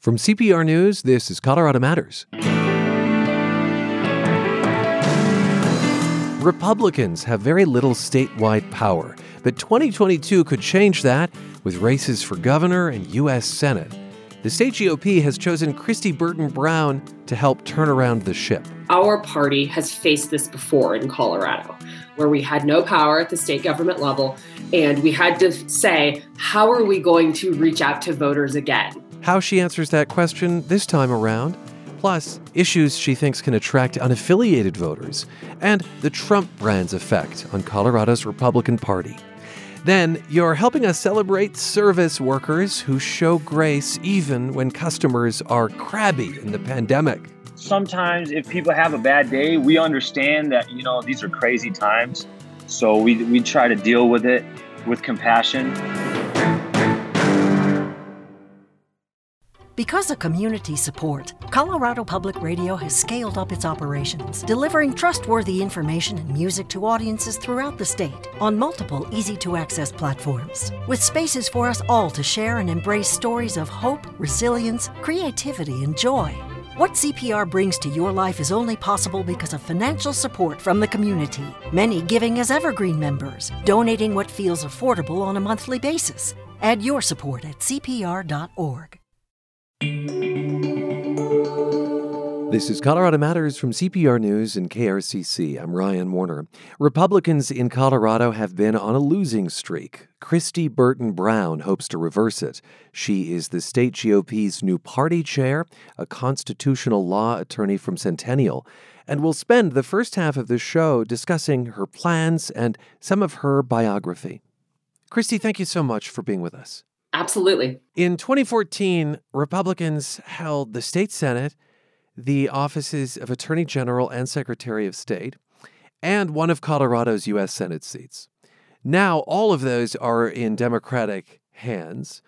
From CPR News, this is Colorado Matters. Republicans have very little statewide power, but 2022 could change that with races for governor and U.S. Senate. The state GOP has chosen Kristi Burton Brown to help turn around the ship. Our party has faced this before in Colorado, where we had no power at the state government level, and we had to say, how are we going to reach out to voters again? How she answers that question this time around, plus issues she thinks can attract unaffiliated voters, and the Trump brand's effect on Colorado's Republican Party. Then, you're helping us celebrate service workers who show grace even when customers are crabby in the pandemic. Sometimes, if people have a bad day, we understand that, you know, these are crazy times. So we, we try to deal with it with compassion. Because of community support, Colorado Public Radio has scaled up its operations, delivering trustworthy information and music to audiences throughout the state on multiple easy to access platforms, with spaces for us all to share and embrace stories of hope, resilience, creativity, and joy. What CPR brings to your life is only possible because of financial support from the community, many giving as Evergreen members, donating what feels affordable on a monthly basis. Add your support at CPR.org. This is Colorado Matters from CPR News and KRCC. I'm Ryan Warner. Republicans in Colorado have been on a losing streak. Kristi Burton Brown hopes to reverse it. She is the state GOP's new party chair, a constitutional law attorney from Centennial, and will spend the first half of the show discussing her plans and some of her biography. Kristi, thank you so much for being with us. Absolutely. In 2014, Republicans held the state Senate, the offices of Attorney General and Secretary of State, and one of Colorado's U.S. Senate seats. Now, all of those are in Democratic hands.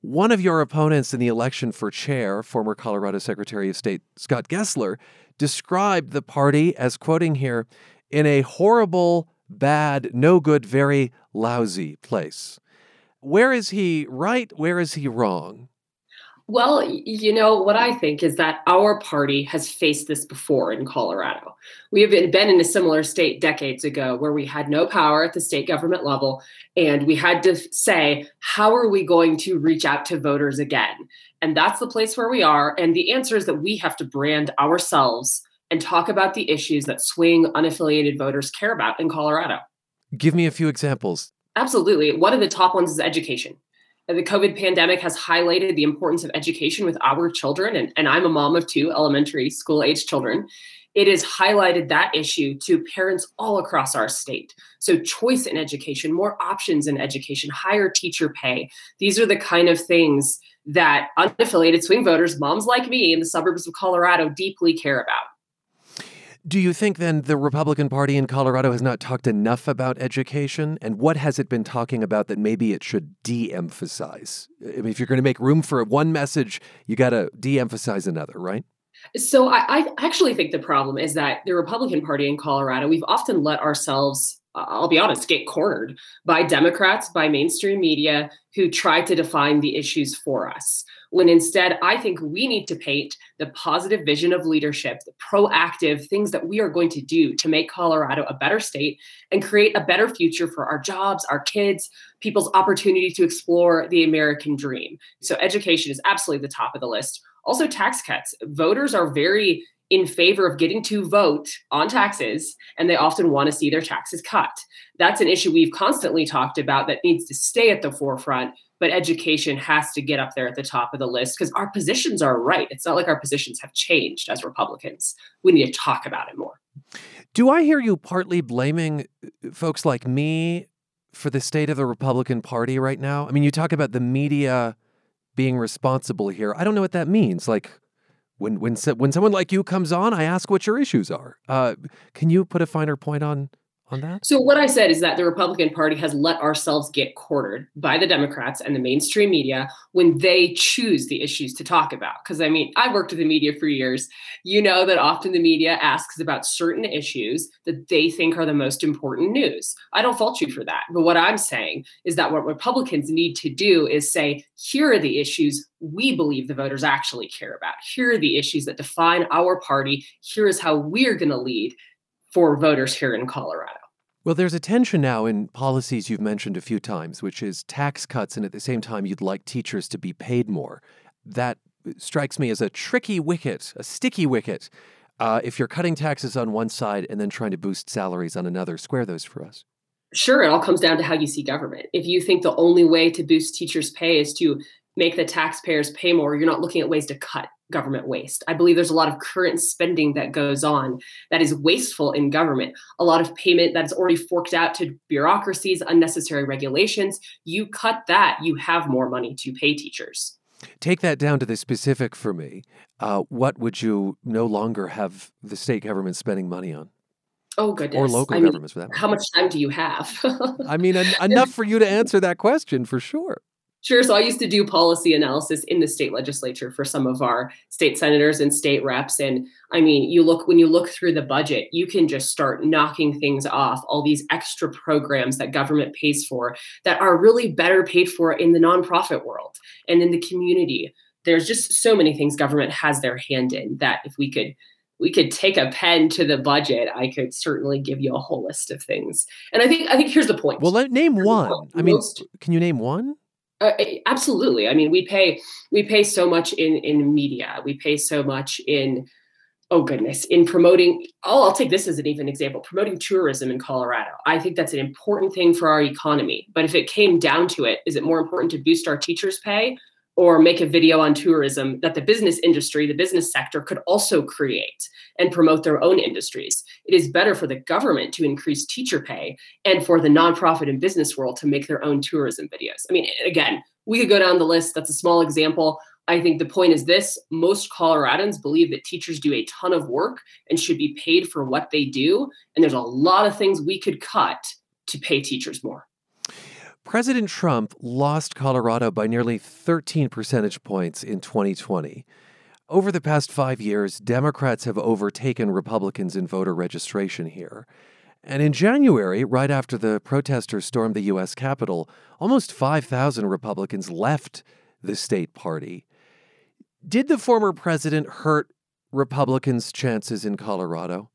One of your opponents in the election for chair, former Colorado Secretary of State Scott Gessler, described the party as, quoting here, in a horrible, bad, no good, very lousy place where is he right? Where is he wrong? Well, you know, what I think is that our party has faced this before in Colorado. We have been in a similar state decades ago where we had no power at the state government level. And we had to say, how are we going to reach out to voters again? And that's the place where we are. And the answer is that we have to brand ourselves and talk about the issues that swing unaffiliated voters care about in Colorado. Give me a few examples. Absolutely. One of the top ones is education. The COVID pandemic has highlighted the importance of education with our children, and, and I'm a mom of two elementary school age children. It has highlighted that issue to parents all across our state. So, choice in education, more options in education, higher teacher pay. These are the kind of things that unaffiliated swing voters, moms like me in the suburbs of Colorado, deeply care about. Do you think then the Republican Party in Colorado has not talked enough about education? And what has it been talking about that maybe it should de emphasize? I mean, if you're going to make room for one message, you got to de emphasize another, right? So I, I, actually think the problem is that the Republican Party in Colorado, we've often let ourselves, I'll be honest, get cornered by Democrats, by mainstream media who try to define the issues for us when instead I think we need to paint the positive vision of leadership, the proactive things that we are going to do to make Colorado a better state and create a better future for our jobs, our kids, people's opportunity to explore the American dream. So, education is absolutely the top of the list. Also, tax cuts. Voters are very in favor of getting to vote on taxes, and they often want to see their taxes cut. That's an issue we've constantly talked about that needs to stay at the forefront but education has to get up there at the top of the list because our positions are right. It's not like our positions have changed as Republicans. We need to talk about it more. Do I hear you partly blaming uh, folks like me for the state of the Republican Party right now? I mean, you talk about the media being responsible here. I don't know what that means. Like when when when someone like you comes on, I ask what your issues are. Uh, can you put a finer point on on that? So, what I said is that the Republican Party has let ourselves get cornered by the Democrats and the mainstream media when they choose the issues to talk about. Because, I mean, I've worked with the media for years. You know that often the media asks about certain issues that they think are the most important news. I don't fault you for that. But what I'm saying is that what Republicans need to do is say, here are the issues we believe the voters actually care about. Here are the issues that define our party. Here is how we're going to lead for voters here in Colorado. Well, there's a tension now in policies you've mentioned a few times, which is tax cuts, and at the same time, you'd like teachers to be paid more. That strikes me as a tricky wicket, a sticky wicket. Uh, if you're cutting taxes on one side and then trying to boost salaries on another, square those for us. Sure, it all comes down to how you see government. If you think the only way to boost teachers' pay is to make the taxpayers pay more, you're not looking at ways to cut government waste. I believe there's a lot of current spending that goes on that is wasteful in government. A lot of payment that's already forked out to bureaucracies, unnecessary regulations. You cut that, you have more money to pay teachers. Take that down to the specific for me. Uh, what would you no longer have the state government spending money on? Oh goodness! Or local I governments, mean, for that. How much time do you have? I mean, en- enough for you to answer that question for sure. Sure. So I used to do policy analysis in the state legislature for some of our state senators and state reps. And I mean, you look when you look through the budget, you can just start knocking things off, all these extra programs that government pays for that are really better paid for in the nonprofit world and in the community. There's just so many things government has their hand in that if we could we could take a pen to the budget, I could certainly give you a whole list of things. And I think I think here's the point. Well, name here's one. I mean, can you name one? Uh, absolutely. I mean, we pay we pay so much in in media. We pay so much in oh goodness in promoting. Oh, I'll take this as an even example. Promoting tourism in Colorado. I think that's an important thing for our economy. But if it came down to it, is it more important to boost our teachers' pay or make a video on tourism that the business industry, the business sector could also create and promote their own industries. It is better for the government to increase teacher pay and for the nonprofit and business world to make their own tourism videos. I mean, again, we could go down the list. That's a small example. I think the point is this most Coloradans believe that teachers do a ton of work and should be paid for what they do. And there's a lot of things we could cut to pay teachers more. President Trump lost Colorado by nearly 13 percentage points in 2020. Over the past five years, Democrats have overtaken Republicans in voter registration here. And in January, right after the protesters stormed the U.S. Capitol, almost 5,000 Republicans left the state party. Did the former president hurt Republicans' chances in Colorado?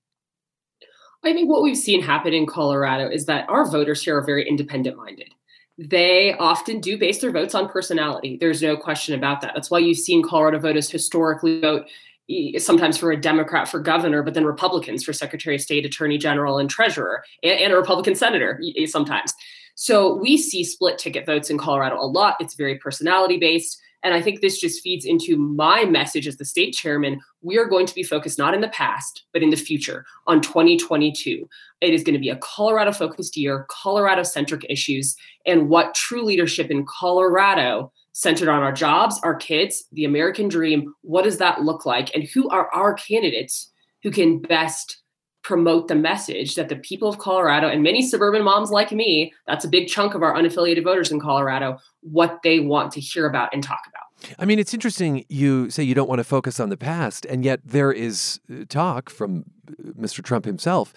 I think what we've seen happen in Colorado is that our voters here are very independent minded they often do base their votes on personality. There's no question about that. That's why you've seen Colorado voters historically vote sometimes for a Democrat for governor, but then Republicans for Secretary of State, Attorney General, and Treasurer, and, a Republican senator sometimes. So we see split ticket votes in Colorado a lot. It's very personality based. And I think this just feeds into my message as the state chairman. We are going to be focused not in the past, but in the future on 2022. It is going to be a Colorado focused year, Colorado centric issues, and what true leadership in Colorado centered on our jobs, our kids, the American dream. What does that look like? And who are our candidates who can best promote the message that the people of Colorado and many suburban moms like me, that's a big chunk of our unaffiliated voters in Colorado, what they want to hear about and talk about. I mean, it's interesting you say you don't want to focus on the past, and yet there is uh, talk from uh, Mr. Trump himself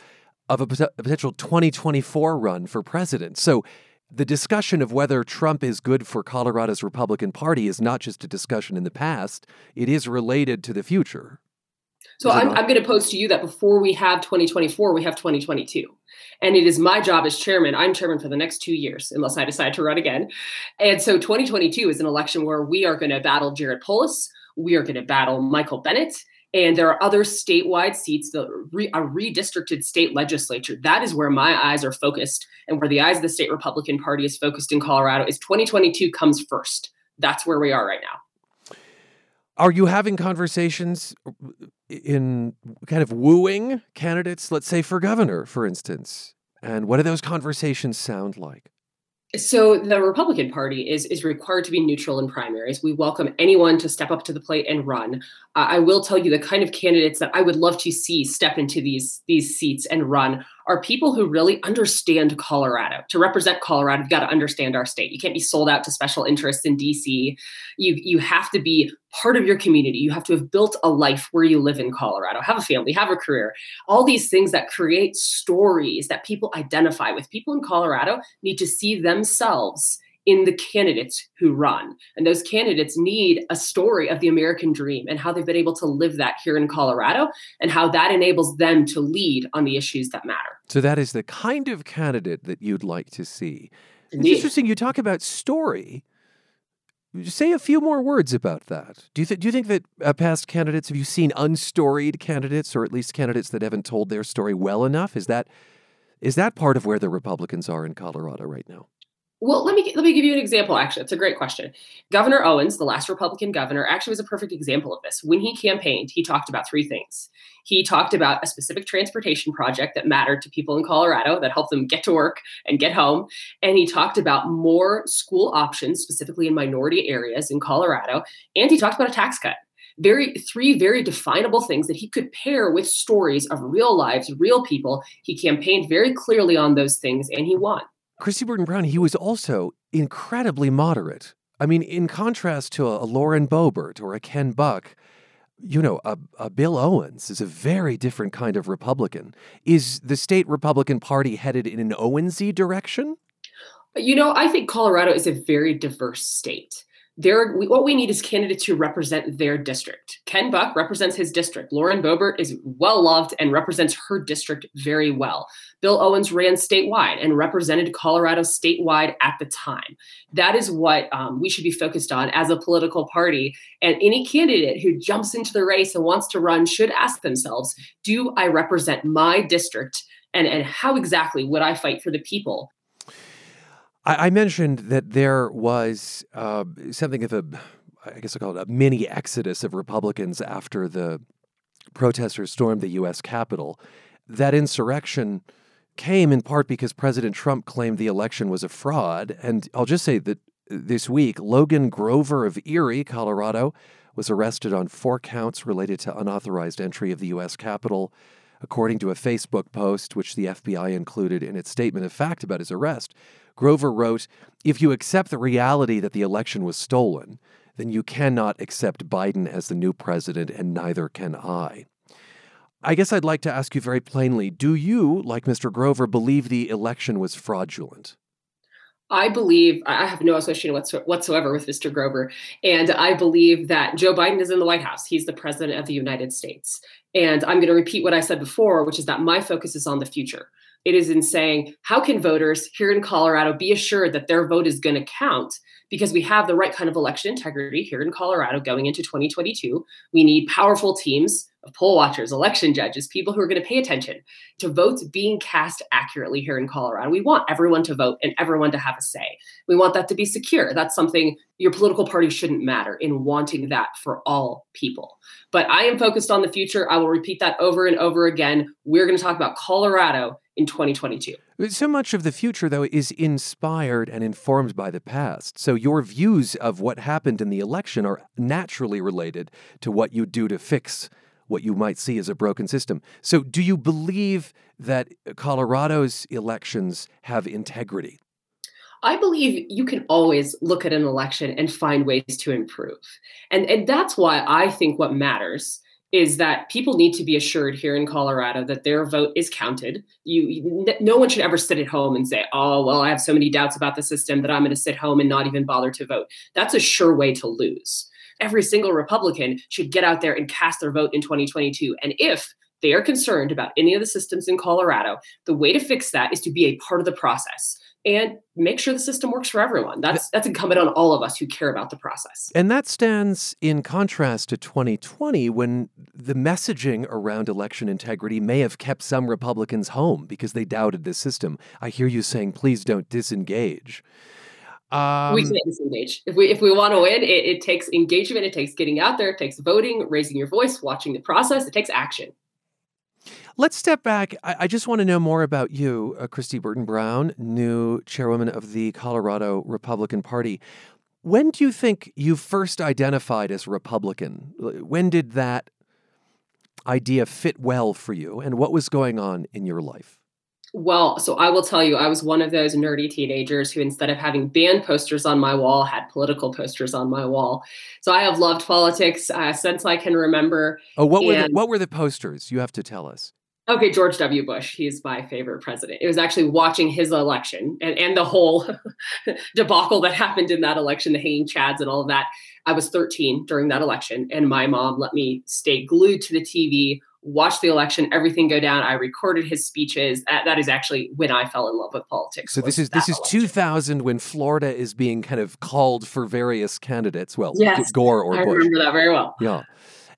of a, potential 2024 run for president. So the discussion of whether Trump is good for Colorado's Republican Party is not just a discussion in the past, it is related to the future. So I'm, I'm going to pose to you that before we have 2024, we have 2022. And it is my job as chairman. I'm chairman for the next two years, unless I decide to run again. And so 2022 is an election where we are going to battle Jared Polis. We are going to battle Michael Bennet. And there are other statewide seats, the re, a redistricted state legislature. That is where my eyes are focused, and where the eyes of the state Republican Party is focused in Colorado. Is 2022 comes first. That's where we are right now. Are you having conversations in kind of wooing candidates, let's say for governor, for instance? And what do those conversations sound like? So the Republican Party is is required to be neutral in primaries. We welcome anyone to step up to the plate and run. Uh, I will tell you the kind of candidates that I would love to see step into these these seats and run are people who really understand Colorado. To represent Colorado, you've got to understand our state. You can't be sold out to special interests in DC. You you have to be part of your community. You have to have built a life where you live in Colorado, have a family, have a career. All these things that create stories that people identify with. People in Colorado need to see themselves in the candidates who run. And those candidates need a story of the American dream and how they've been able to live that here in Colorado and how that enables them to lead on the issues that matter. So, that is the kind of candidate that you'd like to see. Indeed. It's interesting you talk about story. Say a few more words about that. Do you, th- do you think that uh, past candidates, have you seen unstoried candidates or at least candidates that haven't told their story well enough? Is that is that part of where the Republicans are in Colorado right now? Well, let me let me give you an example. Actually, it's a great question. Governor Owens, the last Republican governor, actually was a perfect example of this. When he campaigned, he talked about three things. He talked about a specific transportation project that mattered to people in Colorado that helped them get to work and get home, and he talked about more school options, specifically in minority areas in Colorado, and he talked about a tax cut very three very definable things that he could pair with stories of real lives, real people. He campaigned very clearly on those things and he won. Kristi Burton Brown, he was also incredibly moderate. I mean, in contrast to a, a Lauren Boebert or a Ken Buck, you know, a, a, Bill Owens is a very different kind of Republican. Is the state Republican Party headed in an Owensy direction? You know, I think Colorado is a very diverse state there what we need is candidates who represent their district. Ken buck represents his district. Lauren boebert is well loved and represents her district very well. Bill owens ran statewide and represented colorado statewide at the time. That is what um, we should be focused on as a political party. And any candidate who jumps into the race and wants to run should ask themselves do i represent my district? And, and how exactly would i fight for the people I, I mentioned that there was uh, something of a, I guess I call it a mini exodus of Republicans after the protesters stormed the U.S. Capitol. That insurrection came in part because President Trump claimed the election was a fraud. And I'll just say that this week, Logan Grover of Erie, Colorado, was arrested on four counts related to unauthorized entry of the U.S. Capitol. According to a Facebook post, which the FBI included in its statement of fact about his arrest, Grover wrote If you accept the reality that the election was stolen, then you cannot accept Biden as the new president, and neither can I. I guess I'd like to ask you very plainly do you, like Mr. Grover, believe the election was fraudulent? I believe I have no association whatsoever with Mr. Grover, and I believe that Joe Biden is in the White House. He's the president of the United States. And I'm going to repeat what I said before, which is that my focus is on the future. It is in saying, how can voters here in Colorado be assured that their vote is going to count? Because we have the right kind of election integrity here in Colorado going into 2022. We need powerful teams of poll watchers, election judges, people who are going to pay attention to votes being cast accurately here in Colorado. We want everyone to vote and everyone to have a say. We want that to be secure. That's something your political party shouldn't matter in wanting that for all people. But I am focused on the future. I will repeat that over and over again. We're going to talk about Colorado in 2022. So much of the future, though, is inspired and informed by the past. So your views of what happened in the election are naturally related to what you do to fix what you might see as a broken system. So, do you believe that Colorado's elections have integrity? I believe you can always look at an election and find ways to improve. And, and that's why I think what matters is that people need to be assured here in Colorado that their vote is counted. You, no one should ever sit at home and say, "Oh, well, I have so many doubts about the system that I'm going to sit home and not even bother to vote." That's a sure way to lose. Every single Republican should get out there and cast their vote in 2022. And if they are concerned about any of the systems in Colorado, the way to fix that is to be a part of the process and make sure the system works for everyone. That's that's incumbent on all of us who care about the process. And that stands in contrast to 2020 when the messaging around election integrity may have kept some Republicans home because they doubted the system. I hear you saying please don't disengage. Um, we can't disengage. If we if we want to win, it, it takes engagement, it takes getting out there, it takes voting, raising your voice, watching the process, it takes action. Let's step back. I, I just want to know more about you, uh, Kristi Burton Brown, new chairwoman of the Colorado Republican Party. When do you think you first identified as Republican? When did that idea fit well for you, and what was going on in your life? Well, so I will tell you, I was one of those nerdy teenagers who, instead of having band posters on my wall, had political posters on my wall. So I have loved politics uh, since I can remember. Oh, what were the, what were the posters? You have to tell us. Okay, George W. Bush. He's my favorite president. It was actually watching his election and, and the whole debacle that happened in that election, the hanging chads and all of that. I was 13 during that election, and my mom let me stay glued to the TV watched the election, everything go down. I recorded his speeches. That, that is actually when I fell in love with politics. So this is this is election. 2000 when Florida is being kind of called for various candidates. Well, yes, Gore or I Bush. I remember that very well. Yeah.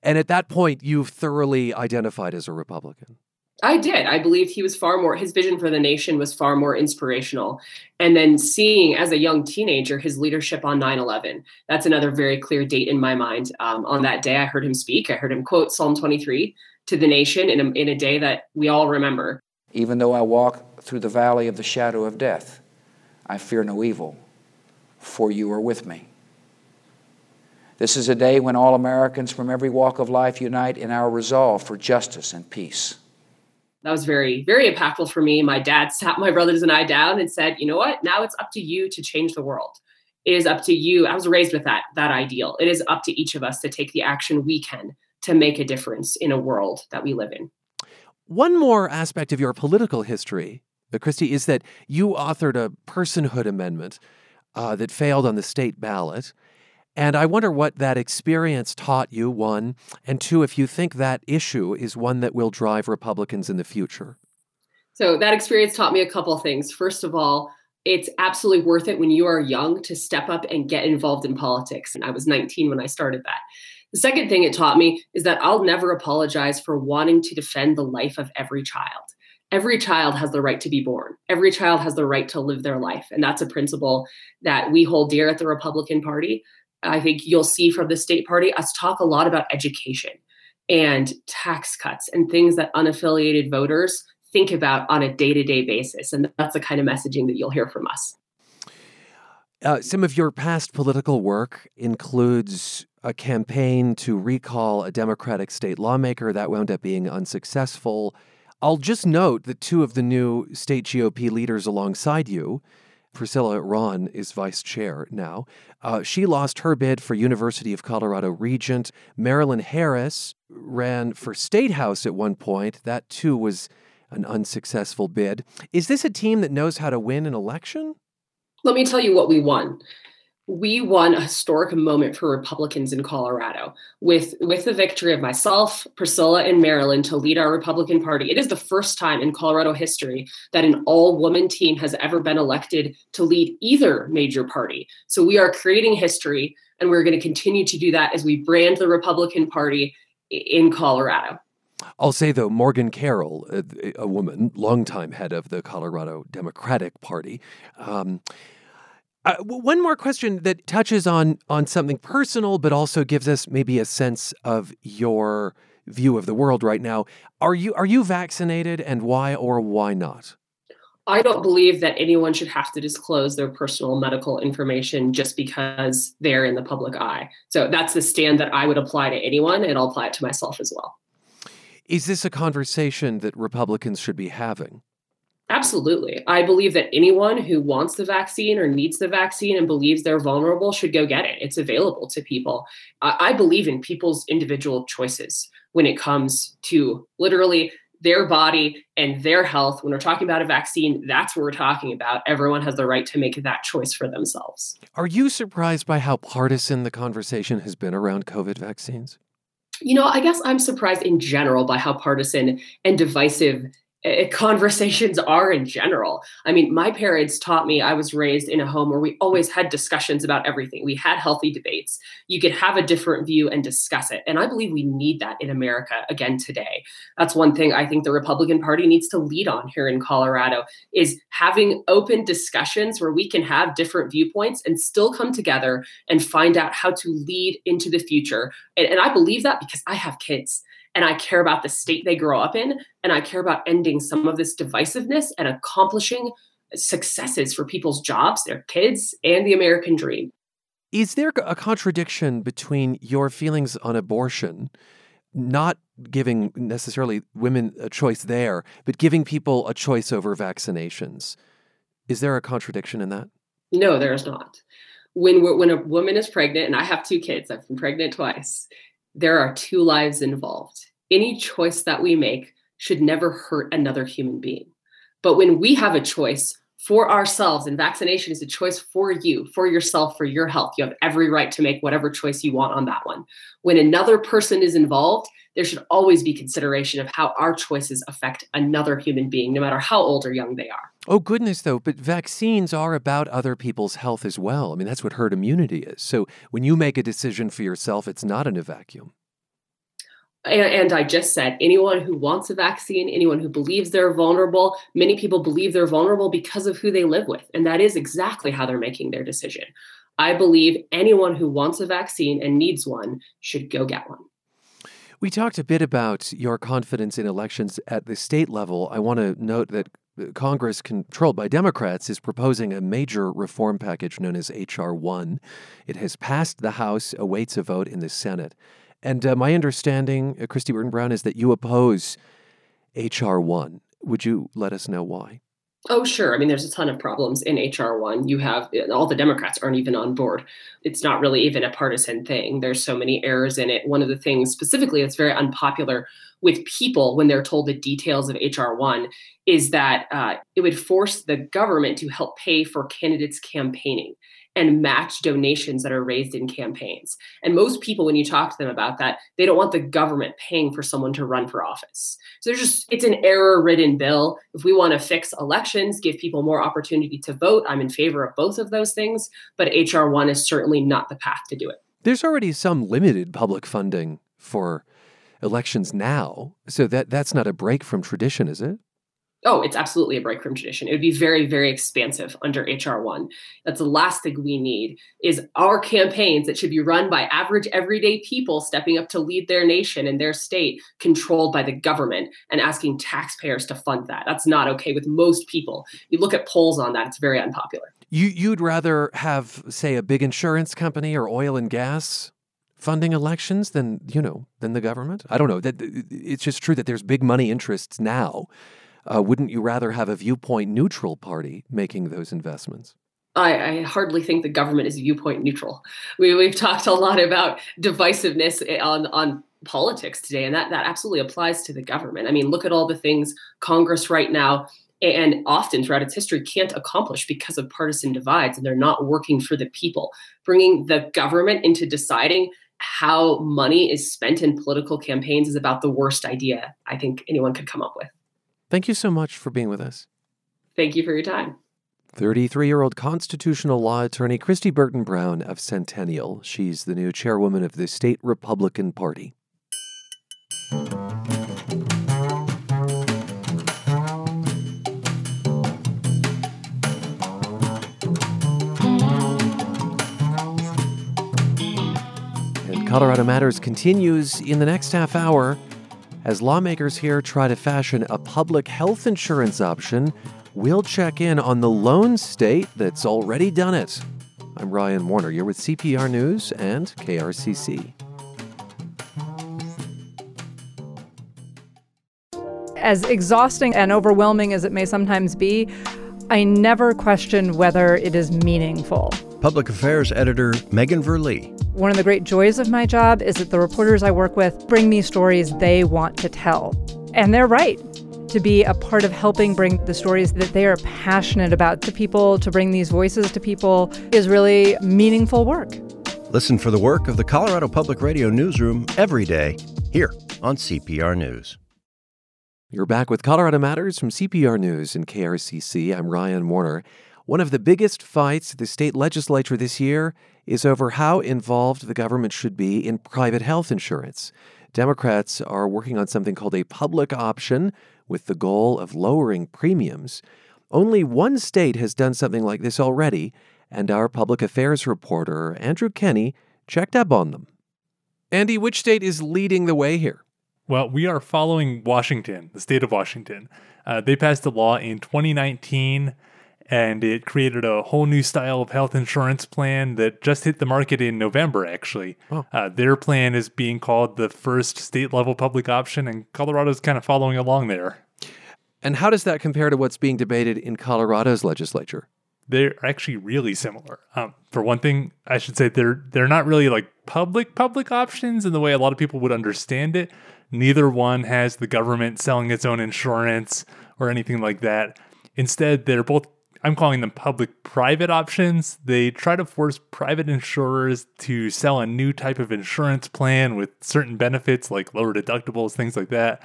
And at that point, you've thoroughly identified as a Republican. I did. I believed he was far more, his vision for the nation was far more inspirational. And then seeing as a young teenager his leadership on 9 11, that's another very clear date in my mind. Um, on that day, I heard him speak. I heard him quote Psalm 23 to the nation in a, in a day that we all remember. Even though I walk through the valley of the shadow of death, I fear no evil, for you are with me. This is a day when all Americans from every walk of life unite in our resolve for justice and peace. That was very, very impactful for me. My dad sat my brothers and I down and said, you know what? Now it's up to you to change the world. It is up to you. I was raised with that, that ideal. It is up to each of us to take the action we can to make a difference in a world that we live in. One more aspect of your political history, uh, Kristi, is that you authored a personhood amendment uh, that failed on the state ballot. And I wonder what that experience taught you, one, and two, if you think that issue is one that will drive Republicans in the future. So, that experience taught me a couple things. First of all, it's absolutely worth it when you are young to step up and get involved in politics. And I was 19 when I started that. The second thing it taught me is that I'll never apologize for wanting to defend the life of every child. Every child has the right to be born. Every child has the right to live their life. And that's a principle that we hold dear at the Republican Party. I think you'll see from the state party us talk a lot about education and tax cuts and things that unaffiliated voters think about on a day to day basis. And that's the kind of messaging that you'll hear from us. Uh, some of your past political work includes a campaign to recall a Democratic state lawmaker that wound up being unsuccessful. I'll just note that two of the new state GOP leaders alongside you, Priscilla Rahn is vice chair now. Uh, she lost her bid for University of Colorado Regent. Marilyn Harris ran for State House at one point. That too was an unsuccessful bid. Is this a team that knows how to win an election? Let me tell you what we won we won a historic moment for Republicans in Colorado with with the victory of myself, Priscilla, and Marilyn to lead our Republican Party. It is the first time in Colorado history that an all-woman team has ever been elected to lead either major party. So we are creating history, and we're going to continue to do that as we brand the Republican Party in Colorado. I'll say though, Morgan Carroll, a, a woman, longtime head of the Colorado Democratic Party. Um, uh, one more question that touches on on something personal, but also gives us maybe a sense of your view of the world right now. Are you are you vaccinated, and why or why not? I don't believe that anyone should have to disclose their personal medical information just because they're in the public eye. So that's the stand that I would apply to anyone, and I'll apply it to myself as well. Is this a conversation that Republicans should be having? Absolutely. I believe that anyone who wants the vaccine or needs the vaccine and believes they're vulnerable should go get it. It's available to people. I, I believe in people's individual choices when it comes to literally their body and their health. When we're talking about a vaccine, that's what we're talking about. Everyone has the right to make that choice for themselves. Are you surprised by how partisan the conversation has been around COVID vaccines? You know, I guess I'm surprised in general by how partisan and divisive conversations are in general. I mean, my parents taught me I was raised in a home where we always had discussions about everything. We had healthy debates. You could have a different view and discuss it. And I believe we need that in America again today. That's one thing I think the Republican Party needs to lead on here in Colorado is having open discussions where we can have different viewpoints and still come together and find out how to lead into the future. And, and I believe that because I have kids and I care about the state they grow up in, and I care about ending some of this divisiveness and accomplishing successes for people's jobs, their kids, and the American dream. Is there a contradiction between your feelings on abortion not giving necessarily women a choice there, but giving people a choice over vaccinations. Is there a contradiction in that? No, there is not. When when a woman is pregnant, and I have two kids, I've been pregnant twice. There are two lives involved. Any choice that we make should never hurt another human being. But when we have a choice for ourselves, and vaccination is a choice for you, for yourself, for your health, you have every right to make whatever choice you want on that one. When another person is involved, there should always be consideration of how our choices affect another human being, no matter how old or young they are. Oh, goodness, though. But vaccines are about other people's health as well. I mean, that's what herd immunity is. So when you make a decision for yourself, it's not in a vacuum. And, I just said anyone who wants a vaccine, anyone who believes they're vulnerable, many people believe they're vulnerable because of who they live with. And that is exactly how they're making their decision. I believe anyone who wants a vaccine and needs one should go get one. We talked a bit about your confidence in elections at the state level. I want to note that Congress, controlled by Democrats, is proposing a major reform package known as H.R. 1. It has passed the House, awaits a vote in the Senate. And uh, my understanding, uh, Kristi Burton Brown, is that you oppose H.R. 1. Would you let us know why? Oh, sure. I mean, there's a ton of problems in HR one. You have uh, all the Democrats aren't even on board. It's not really even a partisan thing. There's so many errors in it. One of the things specifically that's very unpopular with people when they're told the details of HR one is that uh, it would force the government to help pay for candidates' campaigning and match donations that are raised in campaigns. And most people, when you talk to them about that, they don't want the government paying for someone to run for office. So there's just, it's an error ridden bill. If we want to fix elections, give people more opportunity to vote, I'm in favor of both of those things. But HR 1 is certainly not the path to do it. There's already some limited public funding for elections now. So that that's not a break from tradition, is it? oh, it's absolutely a break from tradition. It would be very, very expansive under HR one. That's the last thing we need is our campaigns that should be run by average, everyday people stepping up to lead their nation and their state, controlled by the government, and asking taxpayers to fund that. That's not okay with most people. You look at polls on that; it's very unpopular. You you'd rather have, say, a big insurance company or oil and gas funding elections than you know than the government. I don't know. That it's just true that there's big money interests now uh, wouldn't you rather have a viewpoint neutral party making those investments? I, I, hardly think the government is viewpoint neutral. We, we've talked a lot about divisiveness on, on politics today, and that, that absolutely applies to the government. I mean, look at all the things Congress right now and often throughout its history can't accomplish because of partisan divides, and they're not working for the people. Bringing the government into deciding how money is spent in political campaigns is about the worst idea I think anyone could come up with. Thank you so much for being with us. Thank you for your time. 33 year old constitutional law attorney Kristi Burton Brown of Centennial. She's the new chairwoman of the state Republican Party. Colorado Matters continues in the next half hour as lawmakers here try to fashion a public health insurance option, we'll check in on the lone state that's already done it. I'm Ryan Warner. You're with CPR News and KRCC. As exhausting and overwhelming as it may sometimes be, I never question whether it is meaningful. Public Affairs Editor Megan Verlee. One of the great joys of my job is that the reporters I work with bring me stories they want to tell. And they're right to be a part of helping bring the stories that they are passionate about to people, to bring these voices to people, is really meaningful work. Listen for the work of the Colorado Public Radio Newsroom every day here on CPR News. You're back with Colorado Matters from CPR News and KRCC. I'm Ryan Warner. One of the biggest fights at the state legislature this year is over how involved the government should be in private health insurance. Democrats are working on something called a public option with the goal of lowering premiums. Only one state has done something like this already, and our public affairs reporter, Andrew Kenney, checked up on them. Andy, which state is leading the way here? Well, we are following Washington, the state of Washington. Uh, they passed a law in 2019 and it created a whole new style of health insurance plan that just hit the market in November, actually. Oh. Uh, their plan is being called the first state level public option, and Colorado's kind of following along there. And how does that compare to what's being debated in Colorado's legislature? They're actually really similar. Um, for one thing, I should say they're they're not really like public public options in the way a lot of people would understand it. Neither one has the government selling its own insurance or anything like that. Instead, they're both I'm calling them public private options. They try to force private insurers to sell a new type of insurance plan with certain benefits like lower deductibles, things like that.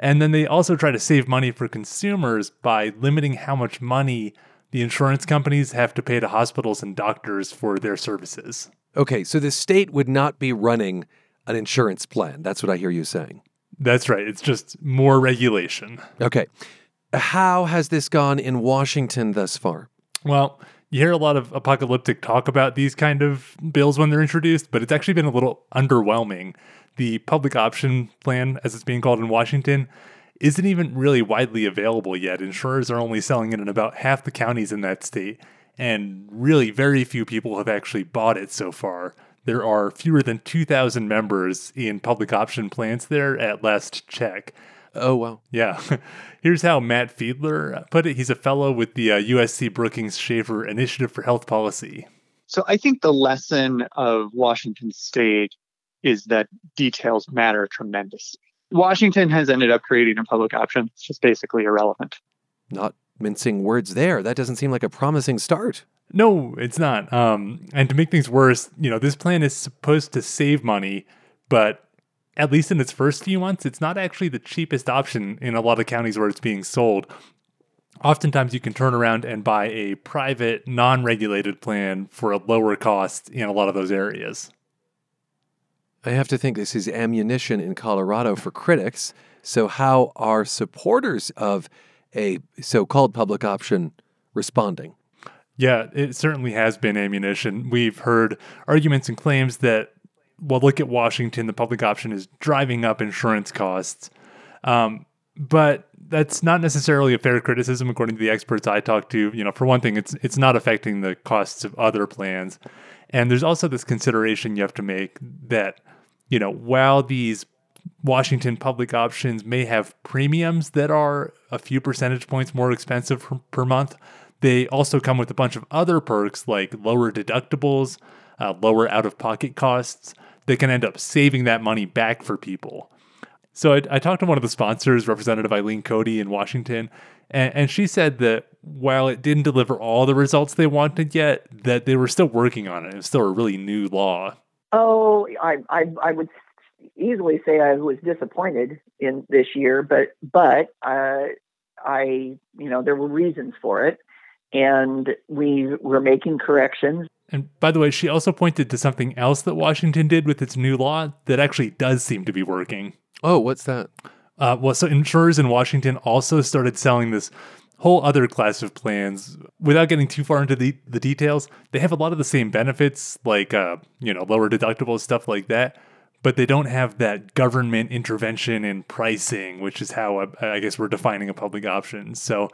And then they also try to save money for consumers by limiting how much money the insurance companies have to pay to hospitals and doctors for their services. Okay, so the state would not be running an insurance plan. That's what I hear you saying. That's right. It's just more regulation. Okay. How has this gone in Washington thus far? Well, you hear a lot of apocalyptic talk about these kind of bills when they're introduced, but it's actually been a little underwhelming. The public option plan, as it's being called in Washington, isn't even really widely available yet. Insurers are only selling it in about half the counties in that state, and really very few people have actually bought it so far. There are fewer than 2,000 members in public option plans there at last check. Oh, wow. Yeah. Here's how Matt Fiedler put it. He's a fellow with the uh, USC Brookings Schaeffer Initiative for Health Policy. So I think the lesson of Washington State is that details matter tremendously. Washington has ended up creating a public option. It's just basically irrelevant. Not mincing words there. That doesn't seem like a promising start. No, it's not. Um, and to make things worse, you know, this plan is supposed to save money, but at least in its first few months, it's not actually the cheapest option in a lot of counties where it's being sold. Oftentimes, you can turn around and buy a private, non regulated plan for a lower cost in a lot of those areas. I have to think this is ammunition in Colorado for critics. So, how are supporters of a so called public option responding? Yeah, it certainly has been ammunition. We've heard arguments and claims that, well, look at Washington, the public option is driving up insurance costs. Um, but that's not necessarily a fair criticism, according to the experts I talked to. You know, for one thing, it's it's not affecting the costs of other plans, and there's also this consideration you have to make that you know while these Washington public options may have premiums that are a few percentage points more expensive per, per month, they also come with a bunch of other perks like lower deductibles, uh, lower out of pocket costs that can end up saving that money back for people. So I, I, talked to one of the sponsors, Representative Eileen Cody in Washington, and, and, she said that while it didn't deliver all the results they wanted yet, that they were still working on it. It's still a really new law. Oh, I, I, I would easily say I was disappointed in this year, but but uh, I, you know, there were reasons for it, and we were making corrections. And by the way, she also pointed to something else that Washington did with its new law that actually does seem to be working. Oh, what's that? Uh, well, so insurers in Washington also started selling this whole other class of plans without getting too far into the, the details. They have a lot of the same benefits, like, uh, you know, lower deductibles, stuff like that. But they don't have that government intervention in pricing, which is how uh, I guess we're defining a public option. So,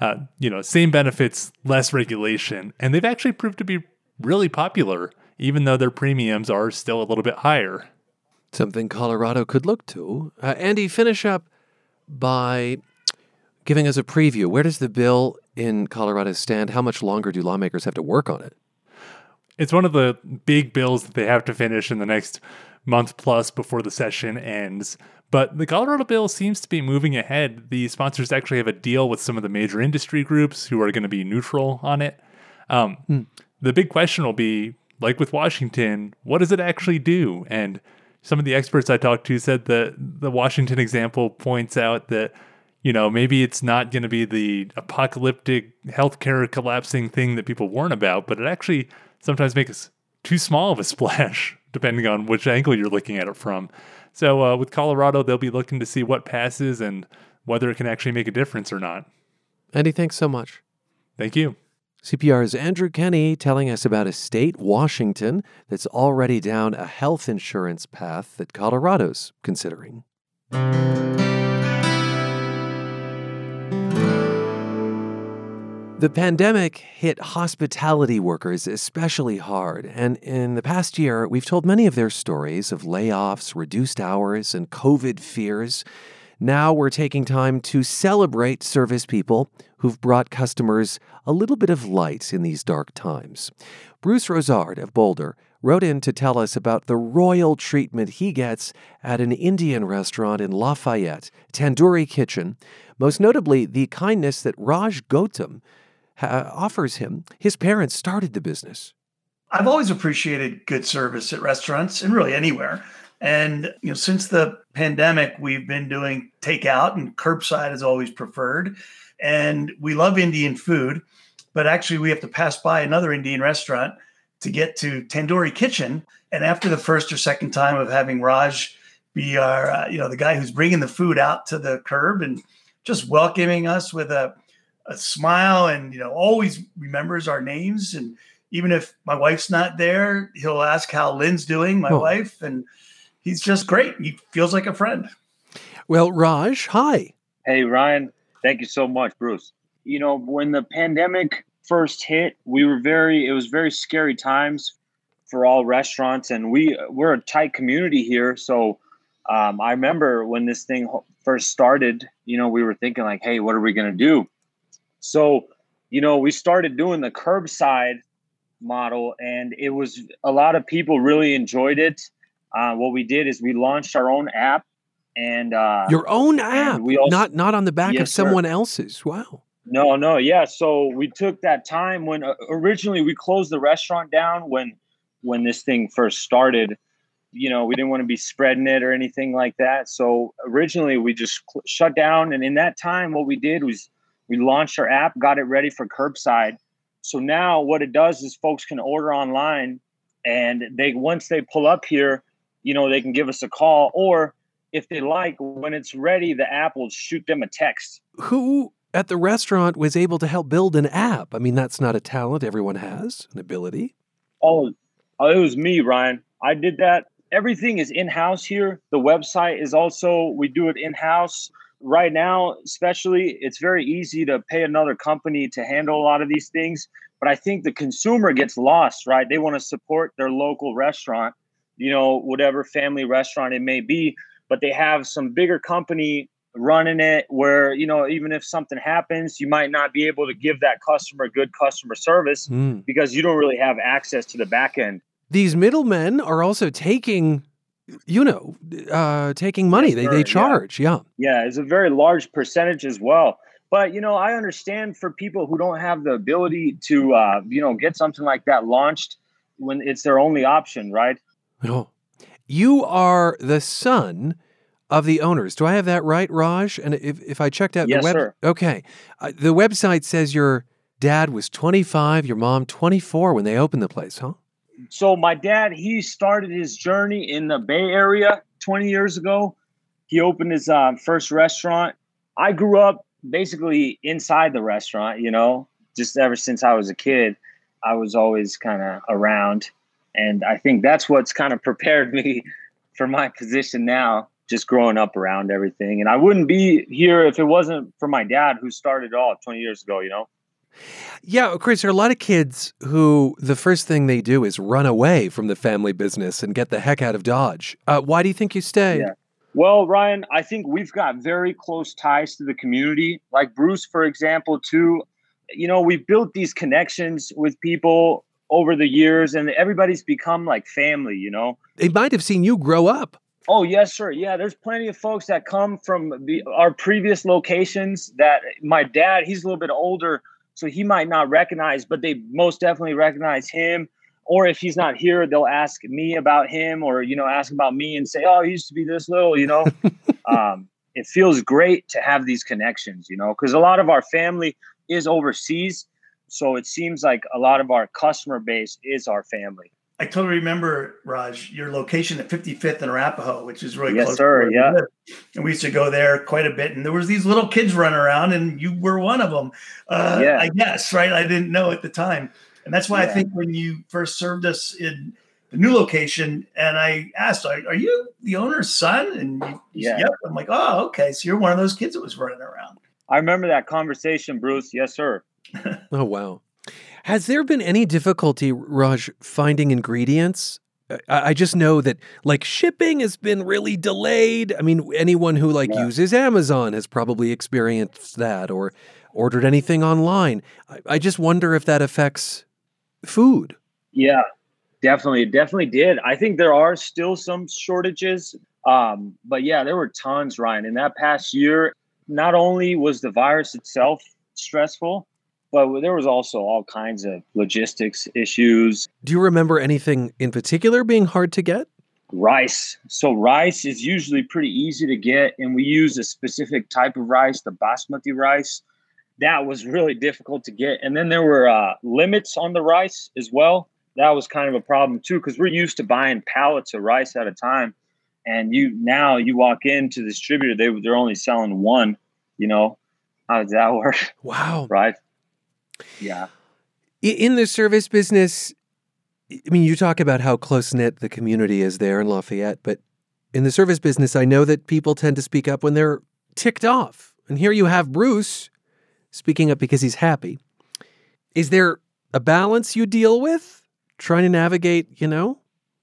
uh, you know, same benefits, less regulation. And they've actually proved to be really popular, even though their premiums are still a little bit higher. Something Colorado could look to. Uh, Andy, finish up by giving us a preview. Where does the bill in Colorado stand? How much longer do lawmakers have to work on it? It's one of the big bills that they have to finish in the next month plus before the session ends. But the Colorado bill seems to be moving ahead. The sponsors actually have a deal with some of the major industry groups who are going to be neutral on it. Um, hmm. The big question will be like with Washington, what does it actually do? And some of the experts I talked to said that the Washington example points out that you know maybe it's not going to be the apocalyptic healthcare collapsing thing that people warn about, but it actually sometimes makes too small of a splash depending on which angle you're looking at it from. So uh, with Colorado, they'll be looking to see what passes and whether it can actually make a difference or not. Andy, thanks so much. Thank you. CPR's Andrew Kenney telling us about a state, Washington, that's already down a health insurance path that Colorado's considering. The pandemic hit hospitality workers especially hard, and in the past year, we've told many of their stories of layoffs, reduced hours, and COVID fears. Now we're taking time to celebrate service people who've brought customers a little bit of light in these dark times. Bruce Rosard of Boulder wrote in to tell us about the royal treatment he gets at an Indian restaurant in Lafayette, Tandoori Kitchen, most notably the kindness that Raj Gautam ha- offers him. His parents started the business. I've always appreciated good service at restaurants and really anywhere. And you know, since the pandemic, we've been doing takeout and curbside is always preferred. And we love Indian food, but actually we have to pass by another Indian restaurant to get to Tandoori Kitchen. And after the first or second time of having Raj be our, uh, you know, the guy who's bringing the food out to the curb and just welcoming us with a a smile and you know always remembers our names and even if my wife's not there he'll ask how lynn's doing my Oh. wife and he's just great he feels like a friend Well, Raj, hi. Hey, Ryan, thank you so much, Bruce. You know, when the pandemic first hit, we were very, it was very scary times for all restaurants. And we, we're a tight community here. So um, I remember when this thing first started, you know, we were thinking, like, hey, what are we going to do? So, you know, we started doing the curbside model, and it was a lot of people really enjoyed it. Uh, what we did is we launched our own app and uh, Your own app, we also- not not on the back of Yes, sir. someone else's. Wow. No, no, yeah. So we took that time when uh, originally we closed the restaurant down when when this thing first started. You know, we didn't want to be spreading it or anything like that. So originally we just cl- shut down, and in that time, what we did was we launched our app, got it ready for curbside. So now what it does is folks can order online, and they once they pull up here, you know, they can give us a call, or if they like, when it's ready, the app will shoot them a text. Who at the restaurant was able to help build an app? I mean, that's not a talent everyone has, an ability. Oh, oh, it was me, Ryan. I did that. Everything is in house here. The website is also, we do it in house. Right now, especially, it's very easy to pay another company to handle a lot of these things. But I think the consumer gets lost, right? They want to support their local restaurant, you know, whatever family restaurant it may be, but they have some bigger company running it where, you know, even if something happens, you might not be able to give that customer good customer service Hmm. because you don't really have access to the back end. These middlemen are also taking, you know, uh, taking money. They they yeah. charge. Yeah. Yeah, it's a very large percentage as well. But you know, I understand for people who don't have the ability to, uh, you know, get something like that launched when it's their only option, right? Oh. You are the son of the owners. Do I have that right, Raj? And if, if I checked out Yes, the web, sir. okay, uh, the website says your dad was 25, your mom 24 when they opened the place, huh? So my dad, he started his journey in the Bay Area 20 years ago. He opened his uh, first restaurant. I grew up basically inside the restaurant, you know, just ever since I was a kid. I was always kind of around. And I think that's what's kind of prepared me for my position now, just growing up around everything. And I wouldn't be here if it wasn't for my dad who started it all 20 years ago, you know? Yeah, Chris, there are a lot of kids who the first thing they do is run away from the family business and get the heck out of Dodge. Uh, why do you think you stayed? Yeah. Well, Ryan, I think we've got very close ties to the community. Like Bruce, for example, too. You know, we've built these connections with people over the years, and everybody's become like family, you know? They might have seen you grow up. Oh, yes, sir. Yeah, there's plenty of folks that come from the, our previous locations that my dad, he's a little bit older, so he might not recognize, but they most definitely recognize him. Or if he's not here, they'll ask me about him or, you know, ask about me and say, oh, he used to be this little, you know? um, it feels great to have these connections, you know, because a lot of our family is overseas. So it seems like a lot of our customer base is our family. I totally remember, Raj, your location at 55th and Arapahoe, which is really Yes, close. to sir, yeah. And we used to go there quite a bit. And there was these little kids running around, and you were one of them. Uh, Yeah. I guess, right? I didn't know at the time. And that's why I think when you first served us in the new location, and I asked, "Are, are you the owner's son?" And you, you said, Yeah. "Yep." I'm like, "Oh, okay. So you're one of those kids that was running around." I remember that conversation, Bruce. Yes, sir. oh wow. Has there been any difficulty, Raj, finding ingredients? I, I just know that like shipping has been really delayed. I mean, anyone who like Yeah. uses Amazon has probably experienced that or ordered anything online. I, I just wonder if that affects food. Yeah, definitely, it definitely did. I think there are still some shortages, um, but yeah, there were tons, Ryan. In that past year, not only was the virus itself stressful, but there was also all kinds of logistics issues. Do you remember anything in particular being hard to get? Rice. So rice is usually pretty easy to get, and we use a specific type of rice, the basmati rice. That was really difficult to get. And then there were uh, limits on the rice as well. That was kind of a problem too, because we're used to buying pallets of rice at a time. And you now you walk into the distributor, they they're only selling one. You know, how does that work? Wow. Right? Yeah. In the service business, I mean, you talk about how close knit the community is there in Lafayette, but in the service business, I know that people tend to speak up when they're ticked off. And here you have Bruce speaking up because he's happy. Is there a balance you deal with trying to navigate, you know,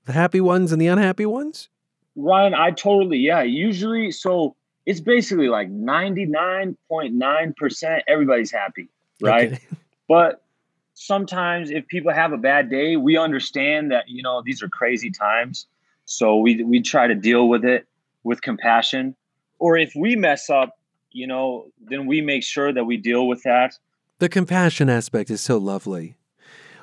the happy ones and the unhappy ones? Ryan, I totally, yeah. Usually, so it's basically like 99.9% everybody's happy, right? Okay. But sometimes if people have a bad day, we understand that, you know, these are crazy times. So we, we try to deal with it with compassion. Or if we mess up, you know, then we make sure that we deal with that. The compassion aspect is so lovely.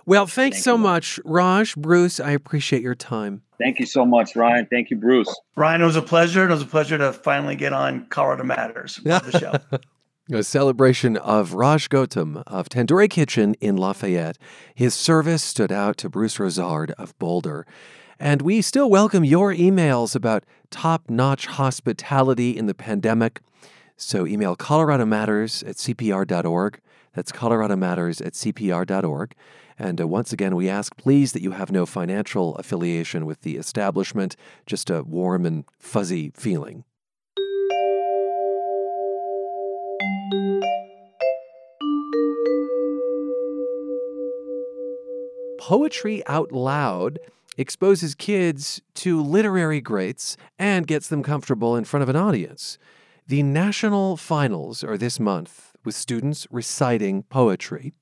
Well, thanks Thank so you. much, Raj, Bruce. I appreciate your time. Thank you so much, Ryan. Thank you, Bruce. Ryan, it was a pleasure. and It was a pleasure to finally get on Colorado Matters. Love the show. A celebration of Raj Gautam of Tandoori Kitchen in Lafayette. His service stood out to Bruce Rosard of Boulder. And we still welcome your emails about top notch hospitality in the pandemic. So email Colorado Matters at CPR.org. That's Colorado Matters at CPR.org. And uh, once again, we ask please that you have no financial affiliation with the establishment, just a warm and fuzzy feeling. Poetry Out Loud exposes kids to literary greats and gets them comfortable in front of an audience. The national finals are this month with students reciting poetry.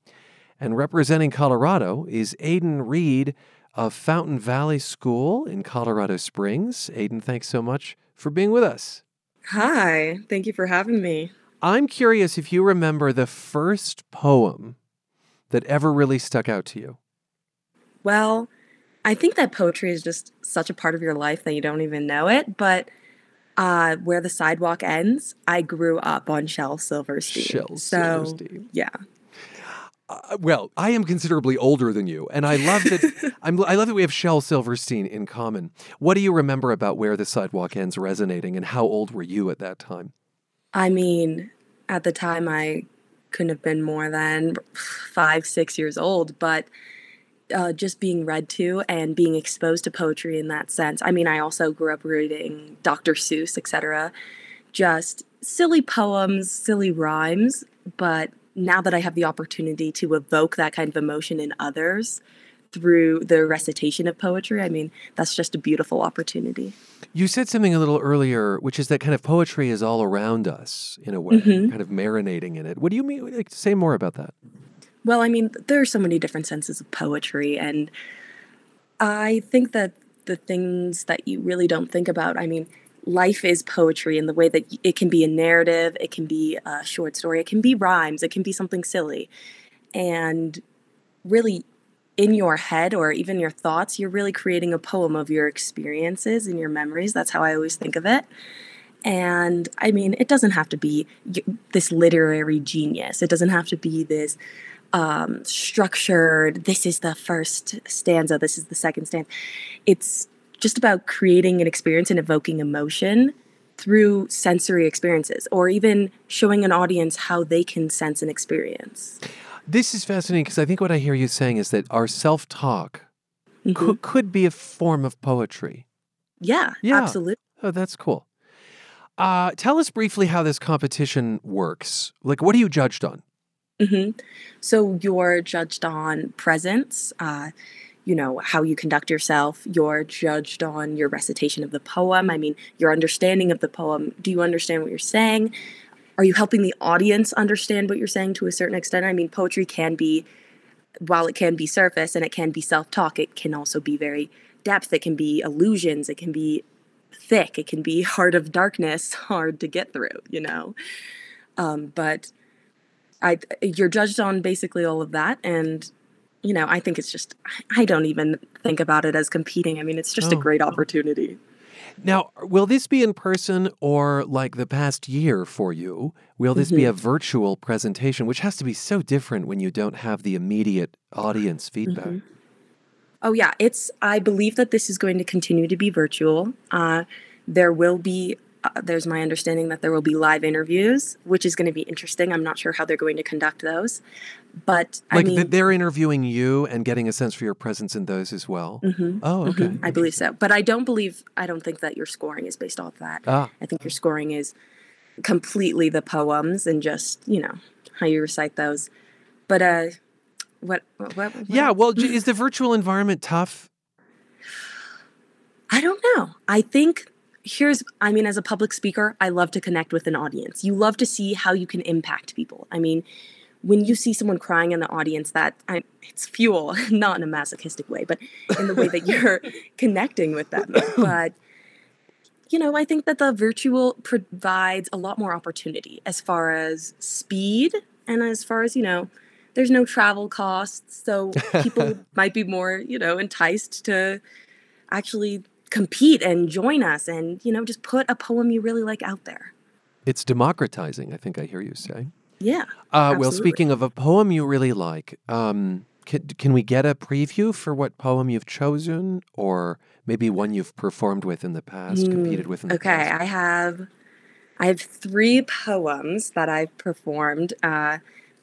And representing Colorado is Aiden Reed of Fountain Valley School in Colorado Springs. Aiden, thanks so much for being with us. Hi, thank you for having me. I'm curious if you remember the first poem that ever really stuck out to you. Well, I think that poetry is just such a part of your life that you don't even know it, but uh, where the sidewalk ends, I grew up on Shel Silverstein. Shel so, Silverstein. Yeah. Uh, well, I am considerably older than you, and I love that. I'm, I love that we have Shel Silverstein in common. What do you remember about where the sidewalk ends resonating, and how old were you at that time? I mean, at the time, I couldn't have been more than five, six years old, but uh, just being read to and being exposed to poetry in that sense. I mean, I also grew up reading Dr. Seuss, etc. Just silly poems, silly rhymes, but now that I have the opportunity to evoke that kind of emotion in others through the recitation of poetry, I mean, that's just a beautiful opportunity. You said something a little earlier, which is that kind of poetry is all around us in a way, Mhm. kind of marinating in it. What do you mean? Like, say more about that. Well, I mean, there are so many different senses of poetry, and I think that the things that you really don't think about, I mean, life is poetry in the way that it can be a narrative, it can be a short story, it can be rhymes, it can be something silly. And really, in your head or even your thoughts, you're really creating a poem of your experiences and your memories. That's how I always think of it. And I mean, it doesn't have to be this literary genius. It doesn't have to be this um, structured, this is the first stanza, this is the second stanza. It's just about creating an experience and evoking emotion through sensory experiences or even showing an audience how they can sense an experience. This is fascinating because I think what I hear you saying is that our self talk Mhm. could, could be a form of poetry. Yeah, Yeah. absolutely. Oh, that's cool. Uh, tell us briefly how this competition works. Like, what are you judged on? hmm So you're judged on presence, uh, you know, how you conduct yourself. You're judged on your recitation of the poem. I mean, your understanding of the poem. Do you understand what you're saying? Are you helping the audience understand what you're saying to a certain extent? I mean, poetry can be, while it can be surface and it can be self talk, it can also be very depth. It can be illusions. It can be thick. It can be heart of darkness, hard to get through, you know? Um, but I, you're judged on basically all of that. And, you know, I think it's just, I don't even think about it as competing. I mean, it's just a Oh. great opportunity. Now, will this be in person or like the past year for you? Will this be Mhm. a virtual presentation, which has to be so different when you don't have the immediate audience feedback? Mhm. Oh yeah, it's. I believe that this is going to continue to be virtual. Uh, there will be. Uh, there's my understanding that there will be live interviews, which is going to be interesting. I'm not sure how they're going to conduct those, but I Like mean, they're interviewing you and getting a sense for your presence in those as well. Mhm, Oh, okay. mhm, I believe so. But I don't believe. I don't think that your scoring is based off that. Ah. I think your scoring is completely the poems and just you know how you recite those. But uh, what? What? what Yeah, well, is the virtual environment tough? I don't know. I think here's I mean as a public speaker, I love to connect with an audience. You love to see how you can impact people. I mean, when you see someone crying in the audience that I, it's fuel, not in a masochistic way, but in the way that you're connecting with them. But you know, I think that the virtual provides a lot more opportunity as far as speed and as far as, you know, there's no travel costs. So people might be more, you know, enticed to actually compete and join us and, you know, just put a poem you really like out there. It's democratizing, I think I hear you say. Yeah. Uh, well, speaking of a poem you really like, um, can, can we get a preview for what poem you've chosen or maybe one you've performed with in the past, competed with in the okay, past? I have I have three poems that I've performed. Uh,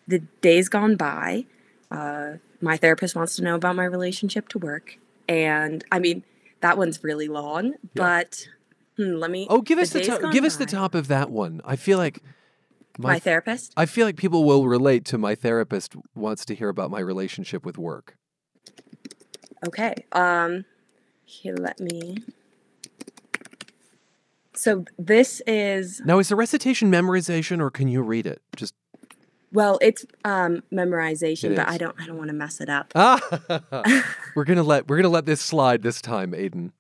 the days gone by. Uh, my therapist wants to know about my relationship to work, and I mean that one's really long. But hmm, let me. Oh, give us the, days top, give us the top of that one. I feel like My therapist? I feel like people will relate to my therapist wants to hear about my relationship with work. Okay. Um, here, let me. So this is Now, is the recitation memorization or can you read it? Just well, it's um memorization, It but is. I don't I don't want to mess it up. ah, we're gonna let we're gonna let this slide this time, Aiden.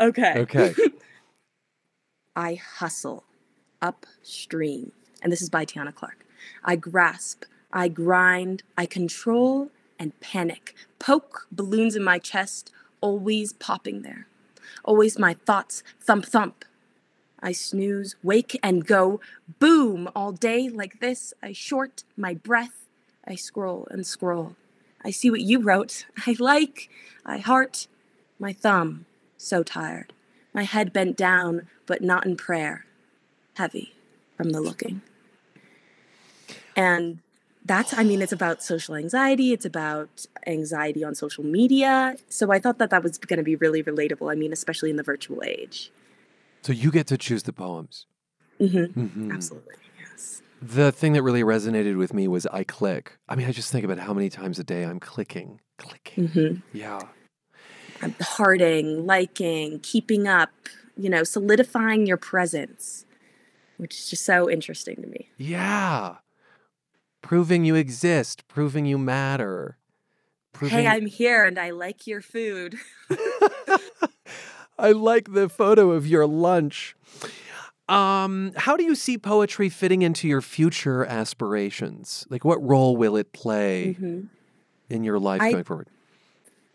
Okay. Okay. I hustle upstream. And this is by Tiana Clark. I grasp, I grind, I control and panic. Poke balloons in my chest, always popping there. Always my thoughts thump thump. I snooze, wake and go, boom, all day like this. I short my breath. I scroll and scroll. I see what you wrote. I like, I heart, my thumb, so tired. My head bent down, but not in prayer. Heavy from the looking. And that's, I mean, it's about social anxiety. It's about anxiety on social media. So I thought that that was going to be really relatable. I mean, especially in the virtual age. So you get to choose the poems. Mm-hmm. Mhm. Absolutely. Yes. The thing that really resonated with me was I click. I mean, I just think about how many times a day I'm clicking, clicking. Mm-hmm. Yeah. I'm hearting, liking, keeping up, you know, solidifying your presence, which is just so interesting to me. Yeah. Proving you exist, proving you matter. Proving Hey, I'm here and I like your food. I like the photo of your lunch. Um, how do you see poetry fitting into your future aspirations? Like, what role will it play Mhm. in your life I- going forward?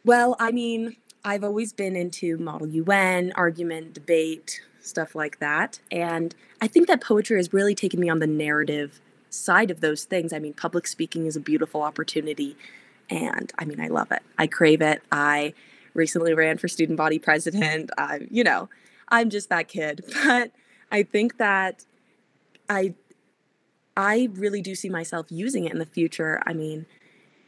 Well, I mean, I've always been into model UN, argument, debate, stuff like that. And I think that poetry has really taken me on the narrative side of those things. I mean, public speaking is a beautiful opportunity. And I mean, I love it. I crave it. I recently ran for student body president. I, you know, I'm just that kid. But I think that I I really do see myself using it in the future. I mean,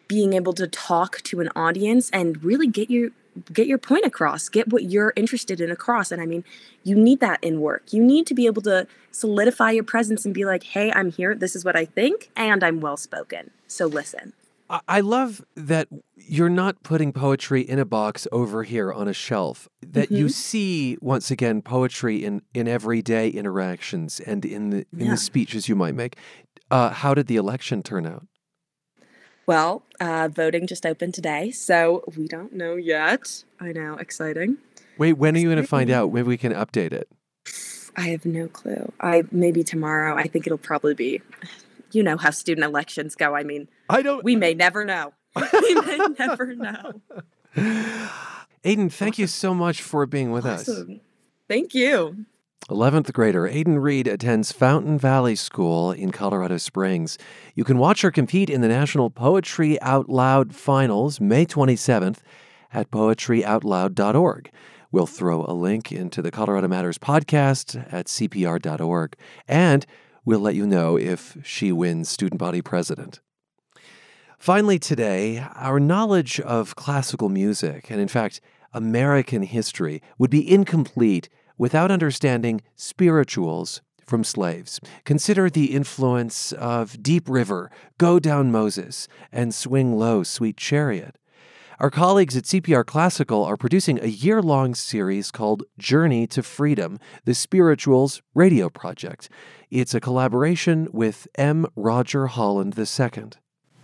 being able to talk to an audience and really get your get your point across, get what you're interested in across. And I mean, you need that in work. You need to be able to solidify your presence and be like, hey, I'm here. This is what I think, and I'm well spoken. So listen. I love that you're not putting poetry in a box over here on a shelf. That mm-hmm. you see once again poetry in in everyday interactions and in the in yeah. the speeches you might make. Uh, how did the election turn out? Well, uh, voting just opened today, so we don't know yet. I know, exciting. Wait, when are you going to find out? Maybe we can update it. I have no clue. I maybe tomorrow. I think it'll probably be. You know how student elections go. I mean, I don't. We may never know. we may never know. Aiden, thank you so much for being with awesome. us. Thank you. 11th grader Aiden Reed attends Fountain Valley School in Colorado Springs. You can watch her compete in the National Poetry Out Loud Finals May 27th at poetryoutloud.org. We'll throw a link into the Colorado Matters podcast at cpr.org, and we'll let you know if she wins student body president. Finally, today, our knowledge of classical music, and in fact, American history, would be incomplete without understanding spirituals from slaves. Consider the influence of Deep River, Go Down Moses, and Swing Low, Sweet Chariot. Our colleagues at CPR Classical are producing a year long series called Journey to Freedom, the Spirituals Radio Project. It's a collaboration with M. Roger Holland II.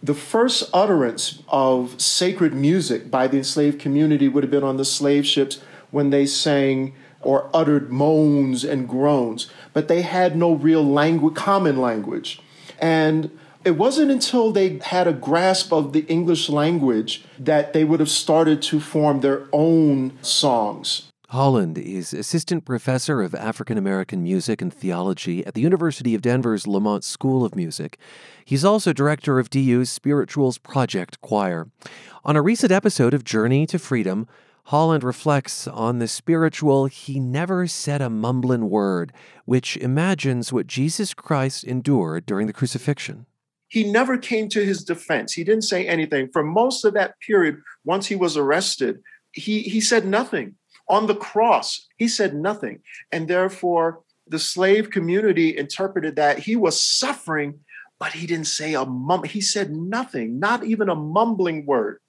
The first utterance of sacred music by the enslaved community would have been on the slave ships when they sang or uttered moans and groans, but they had no real language, common language. And it wasn't until they had a grasp of the English language that they would have started to form their own songs. Holland is assistant professor of African American music and theology at the University of Denver's Lamont School of Music. He's also director of DU's Spirituals Project Choir. On a recent episode of Journey to Freedom, Holland reflects on the spiritual He Never Said a Mumbling Word, which imagines what Jesus Christ endured during the crucifixion. He never came to his defense. He didn't say anything. For most of that period, once he was arrested, he, he said nothing. On the cross, he said nothing. And therefore, the slave community interpreted that he was suffering, but he didn't say a mum. He said nothing, not even a mumbling word.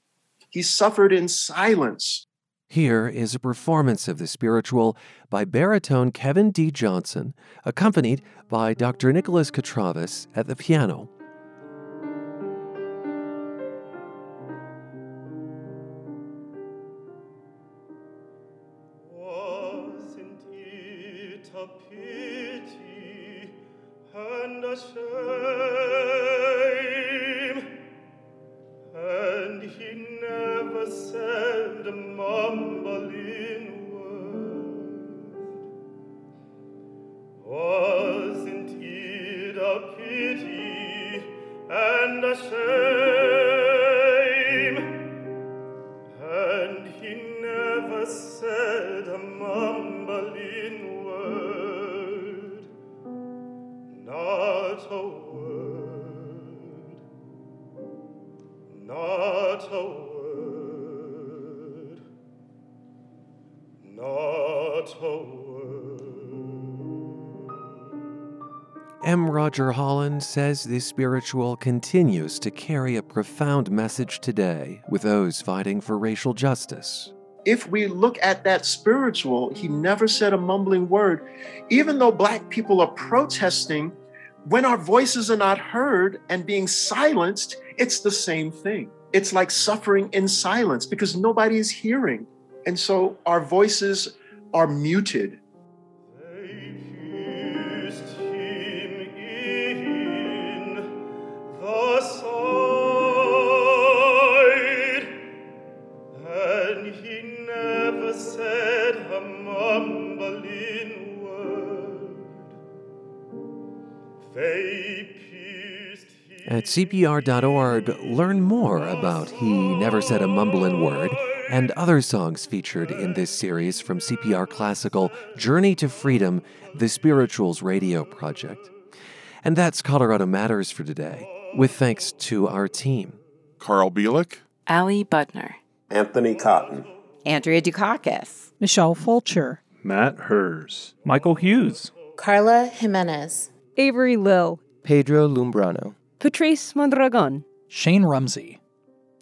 He suffered in silence. Here is a performance of the spiritual by baritone Kevin D. Johnson, accompanied by Dr. Nicholas Katravas at the piano. Roger Holland says the spiritual continues to carry a profound message today with those fighting for racial justice. If we look at that spiritual, he never said a mumbling word. Even though Black people are protesting, when our voices are not heard and being silenced, it's the same thing. It's like suffering in silence because nobody is hearing. And so our voices are muted CPR.org, learn more about He Never Said a Mumbling Word and other songs featured in this series from CPR Classical Journey to Freedom, the Spirituals Radio Project. And that's Colorado Matters for today, with thanks to our team. Carl Bielek, Allie Budner, Anthony Cotton, Andrea Dukakis, Michelle Fulcher, Matt Herz, Michael Hughes, Carla Jimenez, Avery Lill, Pedro Lumbrano, Patrice Mondragon, Shane Rumsey.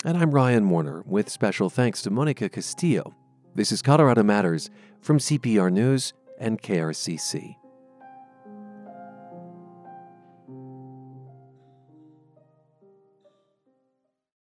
And I'm Ryan Warner, with special thanks to Monica Castillo. This is Colorado Matters from CPR News and KRCC.